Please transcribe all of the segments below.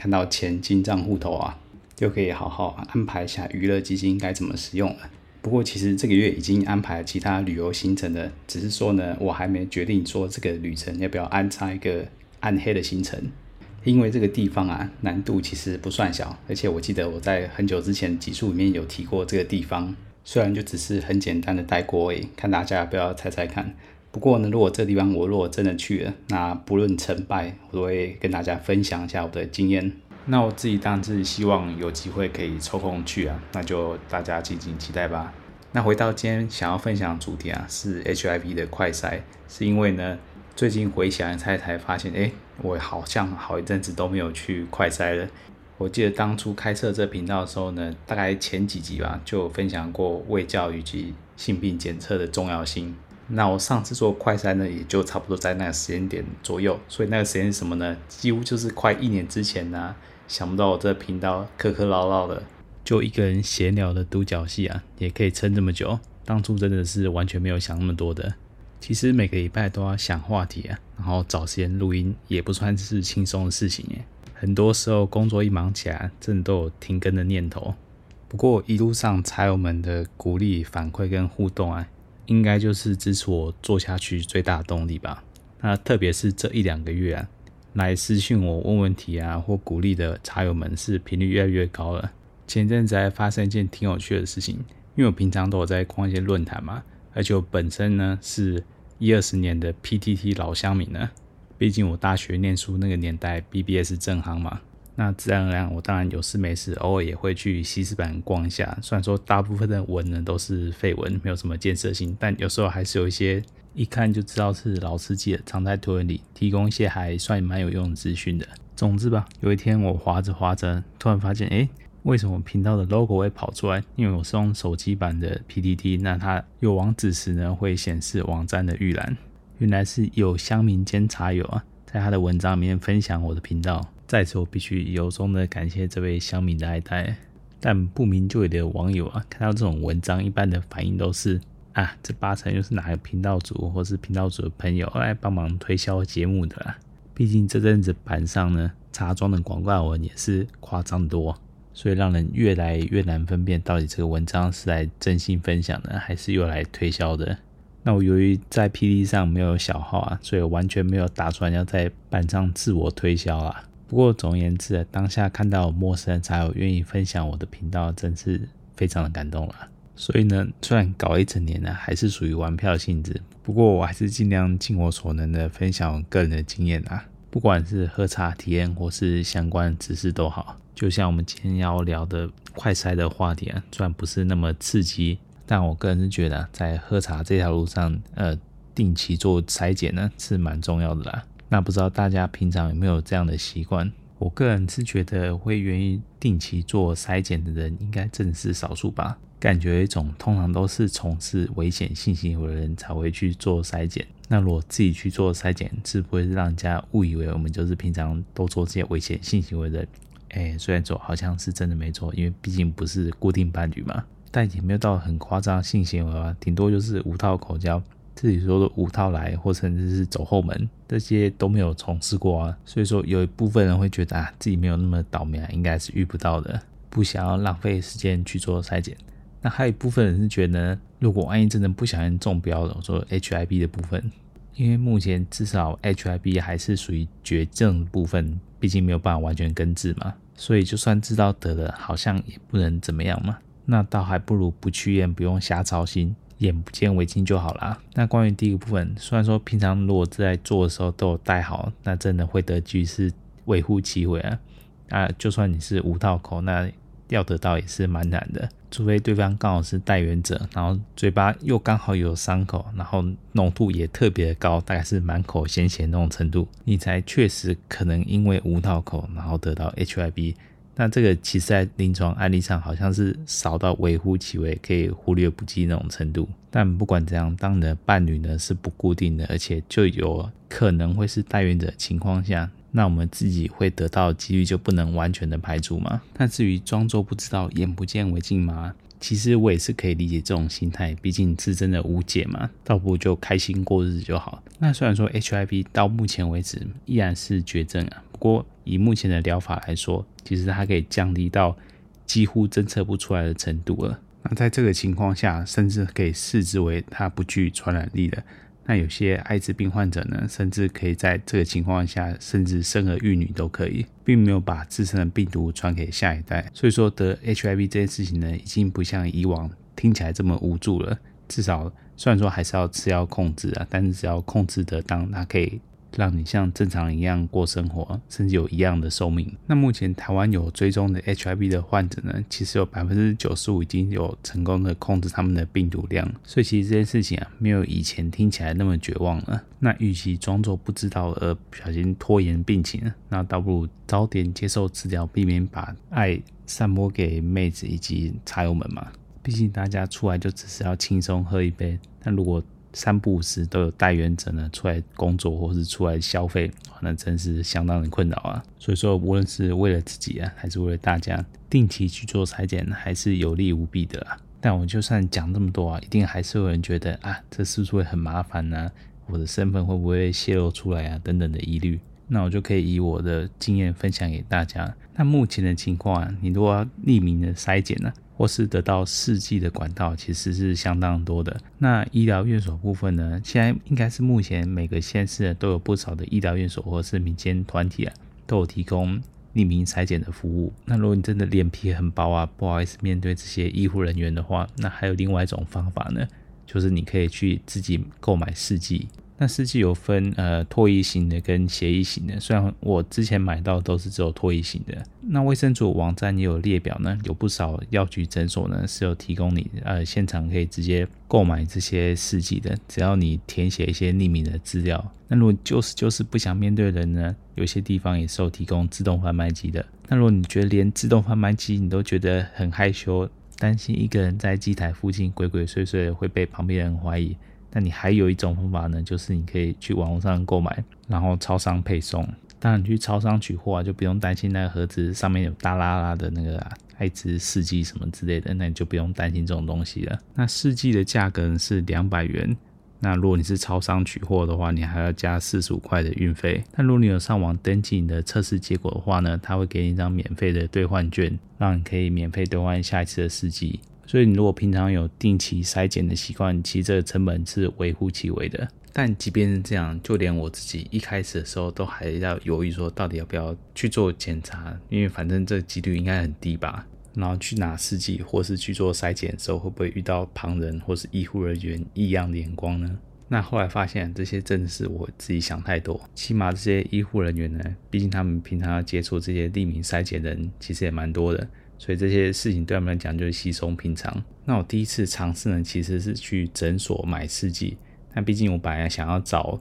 看到钱进账户头啊，就可以好好安排一下娱乐基金该怎么使用了。不过其实这个月已经安排其他旅游行程了，只是说呢，我还没决定说这个旅程要不要安插一个暗黑的行程。因为这个地方啊，难度其实不算小，而且我记得我在很久之前集数里面有提过这个地方，虽然就只是很简单的带过而已，看大家要不要猜猜看。不过呢，如果这地方我如果真的去了，那不论成败，我都会跟大家分享一下我的经验。那我自己当然是希望有机会可以抽空去啊，那就大家敬请期待吧。那回到今天想要分享的主题啊，是 HIV 的快筛，是因为呢，最近回想一下才发现，哎，我好像好一阵子都没有去快筛了。我记得当初开设这频道的时候呢，大概前几集吧，就分享过卫教以及性病检测的重要性。那我上次做快筛呢，也就差不多在那个时间点左右，所以那个时间是什么呢？几乎就是快一年之前呢、想不到我这频道磕磕唠唠的，就一个人闲聊的独角戏啊，也可以撑这么久。当初真的是完全没有想那么多的。其实每个礼拜都要想话题啊，然后找时间录音，也不算是轻松的事情耶。很多时候工作一忙起来，真的都有停更的念头。不过一路上茶友们的鼓励、反馈跟互动啊。应该就是支持我做下去最大的动力吧。那特别是这一两个月啊，来私信我问问题啊或鼓励的茶友们是频率越来越高了。前阵子还发生一件挺有趣的事情，因为我平常都有在逛一些论坛嘛，而且我本身呢是一二十年的 PTT 老乡民呢，毕竟我大学念书那个年代 BBS 正行嘛。那自然而然，我当然有事没事，偶尔也会去西斯版逛一下。虽然说大部分的文呢都是废文，没有什么建设性，但有时候还是有一些一看就知道是老司机的，藏在推文里提供一些还算蛮有用的资讯的。总之吧，有一天我划着划着，突然发现，哎，为什么频道的 logo 会跑出来？因为我是用手机版的 PPT，那它有网址时呢会显示网站的预览。原来是有乡民间茶友啊，在他的文章里面分享我的频道。在此，我必须由衷的感谢这位乡民的爱戴。但不明就里的网友啊，看到这种文章，一般的反应都是啊，这八成又是哪个频道主或是频道主的朋友来帮忙推销节目的啦。毕竟这阵子版上呢，茶庄的广告文也是夸张多，所以让人越来越难分辨到底这个文章是来真心分享的，还是又来推销的。那我由于在 P D 上没有小号啊，所以完全没有打算要在板上自我推销啊。不过总而言之，当下看到陌生人才有愿意分享我的频道，真是非常的感动了。所以呢，虽然搞一整年呢，还是属于玩票性质，不过我还是尽量尽我所能的分享个人的经验啊，不管是喝茶体验或是相关知识都好。就像我们今天要聊的快筛的话题啊，虽然不是那么刺激，但我个人是觉得在喝茶这条路上，呃，定期做筛检呢是蛮重要的啦。那不知道大家平常有没有这样的习惯？我个人是觉得会愿意定期做筛检的人，应该正是少数吧。感觉一种通常都是从事危险性行为的人才会去做筛检。那如果自己去做筛检，是不会让人家误以为我们就是平常都做这些危险性行为的人？哎，虽然说好像是真的没错，因为毕竟不是固定伴侣嘛，但也没有到很夸张性行为啊，顶多就是无套口交。自己说的五套来，或甚至是走后门，这些都没有从事过啊。所以说，有一部分人会觉得啊，自己没有那么倒霉啊，应该是遇不到的，不想要浪费时间去做筛检。那还有一部分人是觉得，如果万一真的不小心中标了，我说 HIV 的部分，因为目前至少 HIV 还是属于绝症部分，毕竟没有办法完全根治嘛，所以就算知道得了，好像也不能怎么样嘛。那倒还不如不去验，不用瞎操心。眼不见为净就好啦。那关于第一个部分，虽然说平常如果在做的时候都有戴好，那真的会得距是微乎其微啊。啊，就算你是无套口，那要得到也是蛮难的。除非对方刚好是带原者，然后嘴巴又刚好有伤口，然后浓度也特别高，大概是满口鲜血那种程度，你才确实可能因为无套口，然后得到 HIV。那这个其实在临床案例上好像是少到微乎其微，可以忽略不计那种程度。但不管怎样，当你的伴侣呢是不固定的，而且就有可能会是带原者的情况下，那我们自己会得到几率就不能完全的排除嘛？那至于装作不知道、眼不见为净吗？其实我也是可以理解这种心态，毕竟是真的无解嘛，倒不如就开心过日子就好。那虽然说 HIV 到目前为止依然是绝症啊，过以目前的疗法来说，其实它可以降低到几乎侦测不出来的程度了。那在这个情况下，甚至可以视之为它不具传染力的。那有些艾滋病患者呢，甚至可以在这个情况下，甚至生儿育女都可以，并没有把自身的病毒传给下一代。所以说得 HIV 这件事情呢，已经不像以往听起来这么无助了。至少虽然说还是要吃药控制啊，但是只要控制得当，它可以。让你像正常人一样过生活，甚至有一样的寿命。那目前台湾有追踪的 HIV 的患者呢，其实有百分之九十五已经有成功的控制他们的病毒量。所以其实这件事情啊，没有以前听起来那么绝望了。那与其装作不知道而不小心拖延病情，那倒不如早点接受治疗，避免把爱散播给妹子以及茶友们嘛。毕竟大家出来就只是要轻松喝一杯，但如果三不五时都有代原者呢出来工作或是出来消费，那真是相当的困扰啊。所以说，无论是为了自己啊，还是为了大家，定期去做裁剪还是有利无弊的啊。但我就算讲这么多啊，一定还是有人觉得啊，这是不是会很麻烦呢、我的身份会不会泄露出来啊？等等的疑虑。那我就可以以我的经验分享给大家。那目前的情况啊，你如果匿名的筛检呢？或是得到试剂的管道其实是相当多的。那医疗院所部分呢，现在应该是目前每个县市都有不少的医疗院所或是民间团体啊，都有提供匿名筛检的服务。那如果你真的脸皮很薄啊，不好意思面对这些医护人员的话，那还有另外一种方法呢，就是你可以去自己购买试剂。那试剂有分呃唾液型的跟血液型的，虽然我之前买到都是只有唾液型的。那卫生署网站也有列表呢，有不少药局诊所呢是有提供你呃现场可以直接购买这些试剂的，只要你填写一些匿名的资料。那如果就是就是不想面对人呢，有些地方也是有提供自动贩卖机的。那如果你觉得连自动贩卖机你都觉得很害羞，担心一个人在机台附近鬼鬼祟祟会被旁边人怀疑。那你还有一种方法呢，就是你可以去网络上购买，然后超商配送。当然，你去超商取货啊，就不用担心那个盒子上面有大拉拉的那个艾滋试剂什么之类的，那你就不用担心这种东西了。那试剂的价格是两百元。那如果你是超商取货的话，你还要加四十五块的运费。但如果你有上网登记你的测试结果的话呢，他会给你一张免费的兑换券，让你可以免费兑换下一次的试剂。所以你如果平常有定期筛检的习惯，其实这个成本是微乎其微的。但即便是这样，就连我自己一开始的时候都还要犹豫，说到底要不要去做检查，因为反正这几率应该很低吧。然后去拿试剂或是去做筛检的时候，会不会遇到旁人或是医护人员异样的眼光呢？那后来发现这些真的是我自己想太多。起码这些医护人员呢，毕竟他们平常要接触这些匿名筛检的人，其实也蛮多的。所以这些事情对他们来讲就是稀松平常。那我第一次尝试呢，其实是去诊所买试剂。那毕竟我本来想要找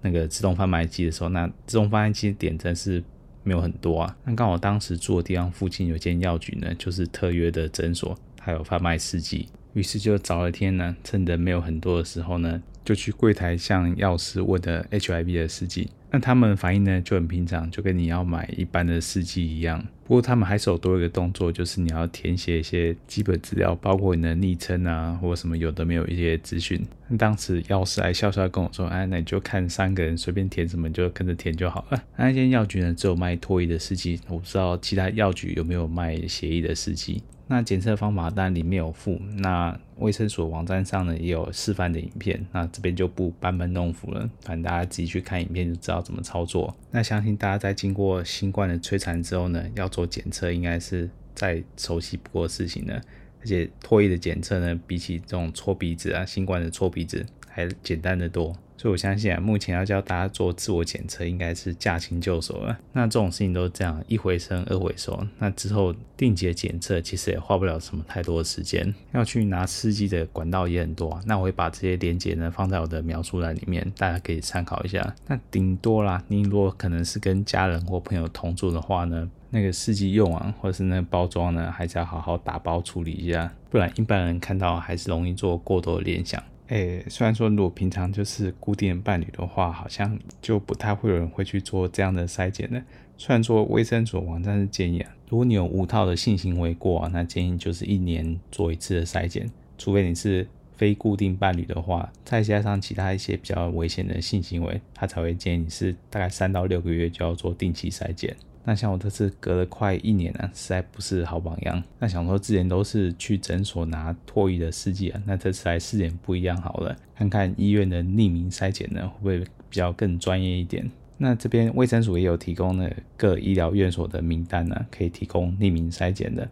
那个自动贩卖机的时候，那自动贩卖机点真是没有很多啊。那刚好当时住的地方附近有间药局呢，就是特约的诊所，还有贩卖试剂。于是就找了天呢，趁着没有很多的时候呢，就去柜台向药师问的 HIV 的试剂。那他们反应呢就很平常，就跟你要买一般的试剂一样。不过他们还是有多一个动作，就是你要填写一些基本资料，包括你的昵称啊，或者什么有的没有一些资讯。当时药师还笑笑跟我说：“哎，那你就看三个人随便填什么，就跟着填就好了。”那间药局呢只有卖脱衣的试剂，我不知道其他药局有没有卖血液的试剂。那检测方法当然里面有附，那卫生所网站上呢也有示范的影片，那这边就不班门弄斧了，反正大家自己去看影片就知道怎么操作。那相信大家在经过新冠的摧残之后呢，要做检测应该是再熟悉不过的事情了。而且唾液的检测呢，比起这种搓鼻子啊，新冠的搓鼻子还简单得多。所以我相信啊，目前要教大家做自我检测，应该是驾轻就熟了。那这种事情都是这样，一回生二回熟。那之后定期的检测，其实也花不了什么太多的时间。要去拿试剂的管道也很多，啊那我会把这些连接呢放在我的描述栏里面，大家可以参考一下。那顶多啦，你如果可能是跟家人或朋友同住的话呢，那个试剂用完或者是那个包装呢，还是要好好打包处理一下，不然一般人看到还是容易做过多的联想。诶，虽然说如果平常就是固定伴侣的话，好像就不太会有人会去做这样的筛检的。虽然说卫生署网站是建议啊，如果你有无套的性行为过啊，那建议就是一年做一次的筛检，除非你是非固定伴侣的话，再加上其他一些比较危险的性行为，他才会建议你是大概三到六个月就要做定期筛检。那像我这次隔了快一年啊，实在不是好榜样。那想说之前都是去诊所拿唾液的试剂啊，那这次来试点不一样好了，看看医院的匿名筛检呢，会不会比较更专业一点？那这边卫生署也有提供了各医疗院所的名单呢，可以提供匿名筛检的。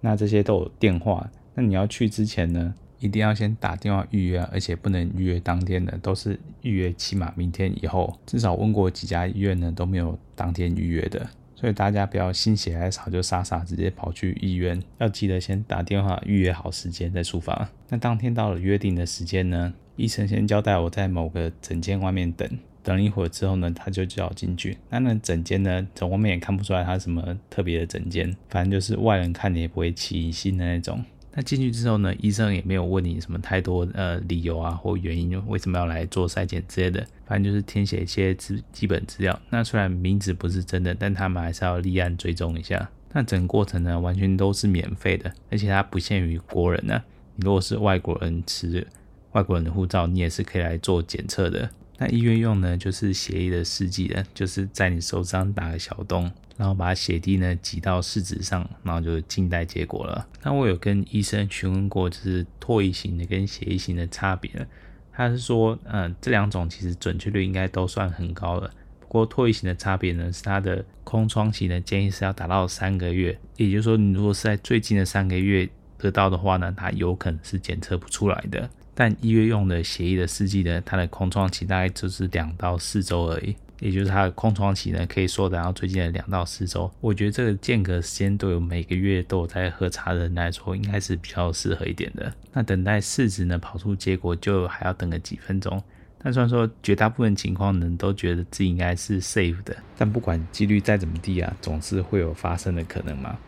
那这些都有电话，那你要去之前呢，一定要先打电话预约啊，而且不能预约当天的，都是预约起码明天以后。至少问过几家医院呢，都没有当天预约的。所以大家不要心血来潮就傻傻直接跑去医院，要记得先打电话预约好时间再出发。那当天到了约定的时间呢，医生先交代我在某个诊间外面等，等一会儿之后呢，他就叫我进去。那那诊间呢，从外面也看不出来他什么特别的诊间，反正就是外人看你也不会起疑心的那种。那进去之后呢，医生也没有问你什么太多呃理由啊或原因，为什么要来做筛检之类的，反正就是填写一些基基本资料。那虽然名字不是真的，但他们还是要立案追踪一下。那整个过程呢，完全都是免费的，而且它不限于国人呢、你如果是外国人持外国人的护照，你也是可以来做检测的。那医院用呢，就是血液的试剂的，就是在你手上打个小洞。然后把血滴呢挤到试纸上，然后就静待结果了。那我有跟医生询问过，就是唾液型的跟血液型的差别。他是说，嗯、这两种其实准确率应该都算很高了。不过唾液型的差别呢，是它的空窗期呢建议是要达到三个月。也就是说，你如果是在最近的三个月得到的话呢，它有可能是检测不出来的。但医院用的血液的试剂呢，它的空窗期大概就是两到四周而已。也就是它的空窗期呢，可以缩短到最近的两到四周。我觉得这个间隔时间对我每个月都有在喝茶的人来说，应该是比较适合一点的。那等待试纸呢跑出结果，就还要等个几分钟。但虽然说绝大部分情况呢都觉得自己应该是 safe 的，但不管几率再怎么低啊，总是会有发生的可能嘛。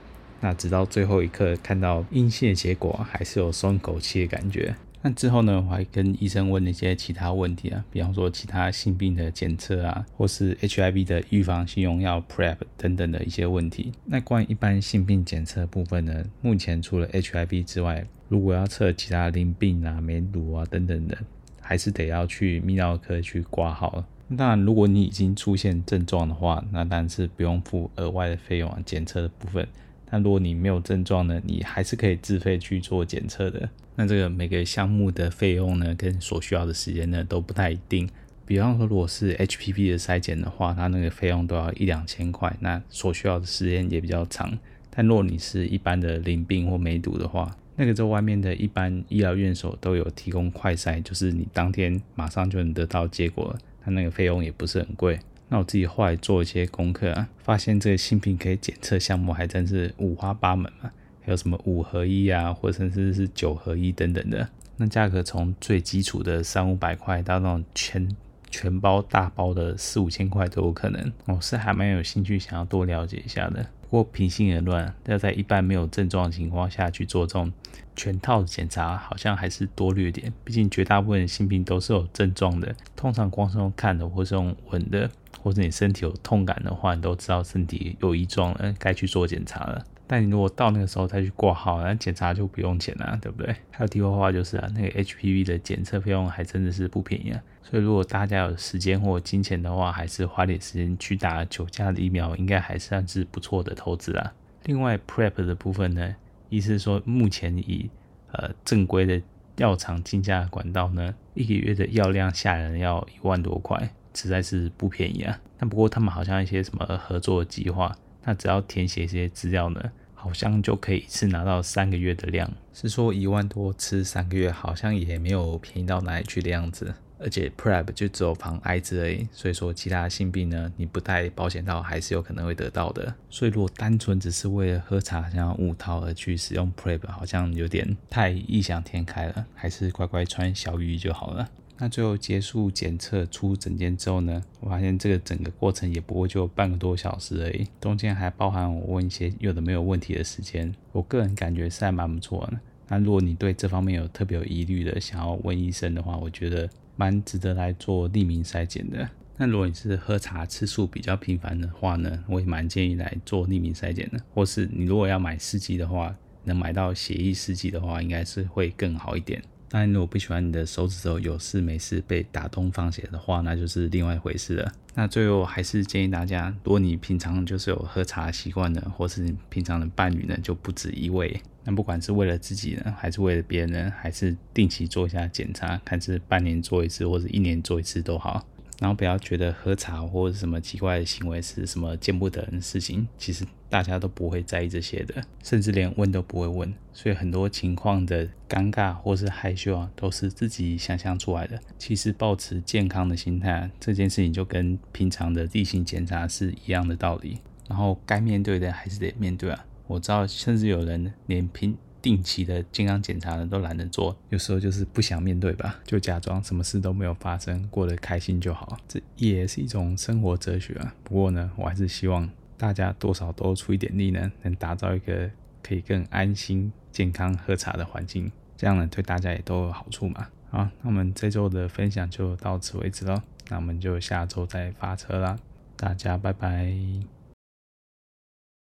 那直到最后一刻看到阴性的结果，还是有松口气的感觉。那之后呢，我还跟医生问了一些其他问题啊，比方说其他性病的检测啊，或是 HIV 的预防性用药 PrEP 等等的一些问题。那关于一般性病检测部分呢，目前除了 HIV 之外，如果要测其他淋病啊、梅毒啊等等的，还是得要去泌尿科去挂号。当然，如果你已经出现症状的话，那当然是不用付额外的费用啊，检测的部分。那如果你没有症状呢，你还是可以自费去做检测的。那这个每个项目的费用呢，跟所需要的时间呢都不太一定。比方说，如果是 HPV 的筛检的话，它那个费用都要一两千块，那所需要的时间也比较长。但如果你是一般的淋病或梅毒的话，那个在外面的一般医疗院所都有提供快筛，就是你当天马上就能得到结果，它那个费用也不是很贵。那我自己后来做一些功课啊，发现这个性病可以检测项目还真是五花八门嘛，还有什么五合一啊，或者甚至是九合一等等的。那价格从最基础的三五百块到那种全全包大包的四五千块都有可能。我是还蛮有兴趣想要多了解一下的。不过平心而论，要在一般没有症状的情况下去做这种全套检查，好像还是多虑点。毕竟绝大部分性病都是有症状的，通常光是用看的或是用闻的。或者你身体有痛感的话，你都知道身体有异状了，该去做检查了。但你如果到那个时候再去挂号，那检查就不用钱了，对不对？还有题外话就是啊，那个 HPV 的检测费用还真的是不便宜啊。所以如果大家有时间或金钱的话，还是花点时间去打九价的疫苗，应该还算是不错的投资啦。另外 PrEP 的部分呢，意思是说目前以呃正规的药厂进价管道呢，一个月的药量下来要一万多块。实在是不便宜啊！但不过他们好像一些什么合作计划，那只要填写一些资料呢，好像就可以一次拿到三个月的量。是说一万多吃三个月，好像也没有便宜到哪里去的样子。而且 Prep 就只有防艾滋而已，所以说其他性病呢，你不带保险套还是有可能会得到的。所以如果单纯只是为了喝茶想要误套而去使用 Prep，好像有点太异想天开了，还是乖乖穿小雨衣就好了。那最后结束检测出诊间之后呢，我发现这个整个过程也不过就半个多小时而已，中间还包含我问一些有的没有问题的时间，我个人感觉是还蛮不错的。那如果你对这方面有特别有疑虑的，想要问医生的话，我觉得。蛮值得来做匿名筛检的。那如果你是喝茶次数比较频繁的话呢，我也蛮建议来做匿名筛检的。或是你如果要买试剂的话，能买到协议试剂的话，应该是会更好一点。但，如果不喜欢你的手指头有事没事被打洞放血的话，那就是另外一回事了。那最后还是建议大家，如果你平常就是有喝茶习惯的，或是你平常的伴侣呢，就不止一位。那不管是为了自己呢，还是为了别人呢，还是定期做一下检查，看是半年做一次，或者一年做一次都好。然后不要觉得喝茶或者什么奇怪的行为是什么见不得人的事情，其实大家都不会在意这些的，甚至连问都不会问。所以很多情况的尴尬或是害羞啊，都是自己想象出来的。其实保持健康的心态，这件事情就跟平常的例行检查是一样的道理。然后该面对的还是得面对啊。我知道，甚至有人连平定期的健康检查呢都懒得做，有时候就是不想面对吧，就假装什么事都没有发生，过得开心就好。这也是一种生活哲学啊。不过呢，我还是希望大家多少都出一点力呢，能打造一个可以更安心、健康喝茶的环境，这样呢对大家也都有好处嘛。好，那我们这周的分享就到此为止喽，那我们就下周再发车啦，大家拜拜。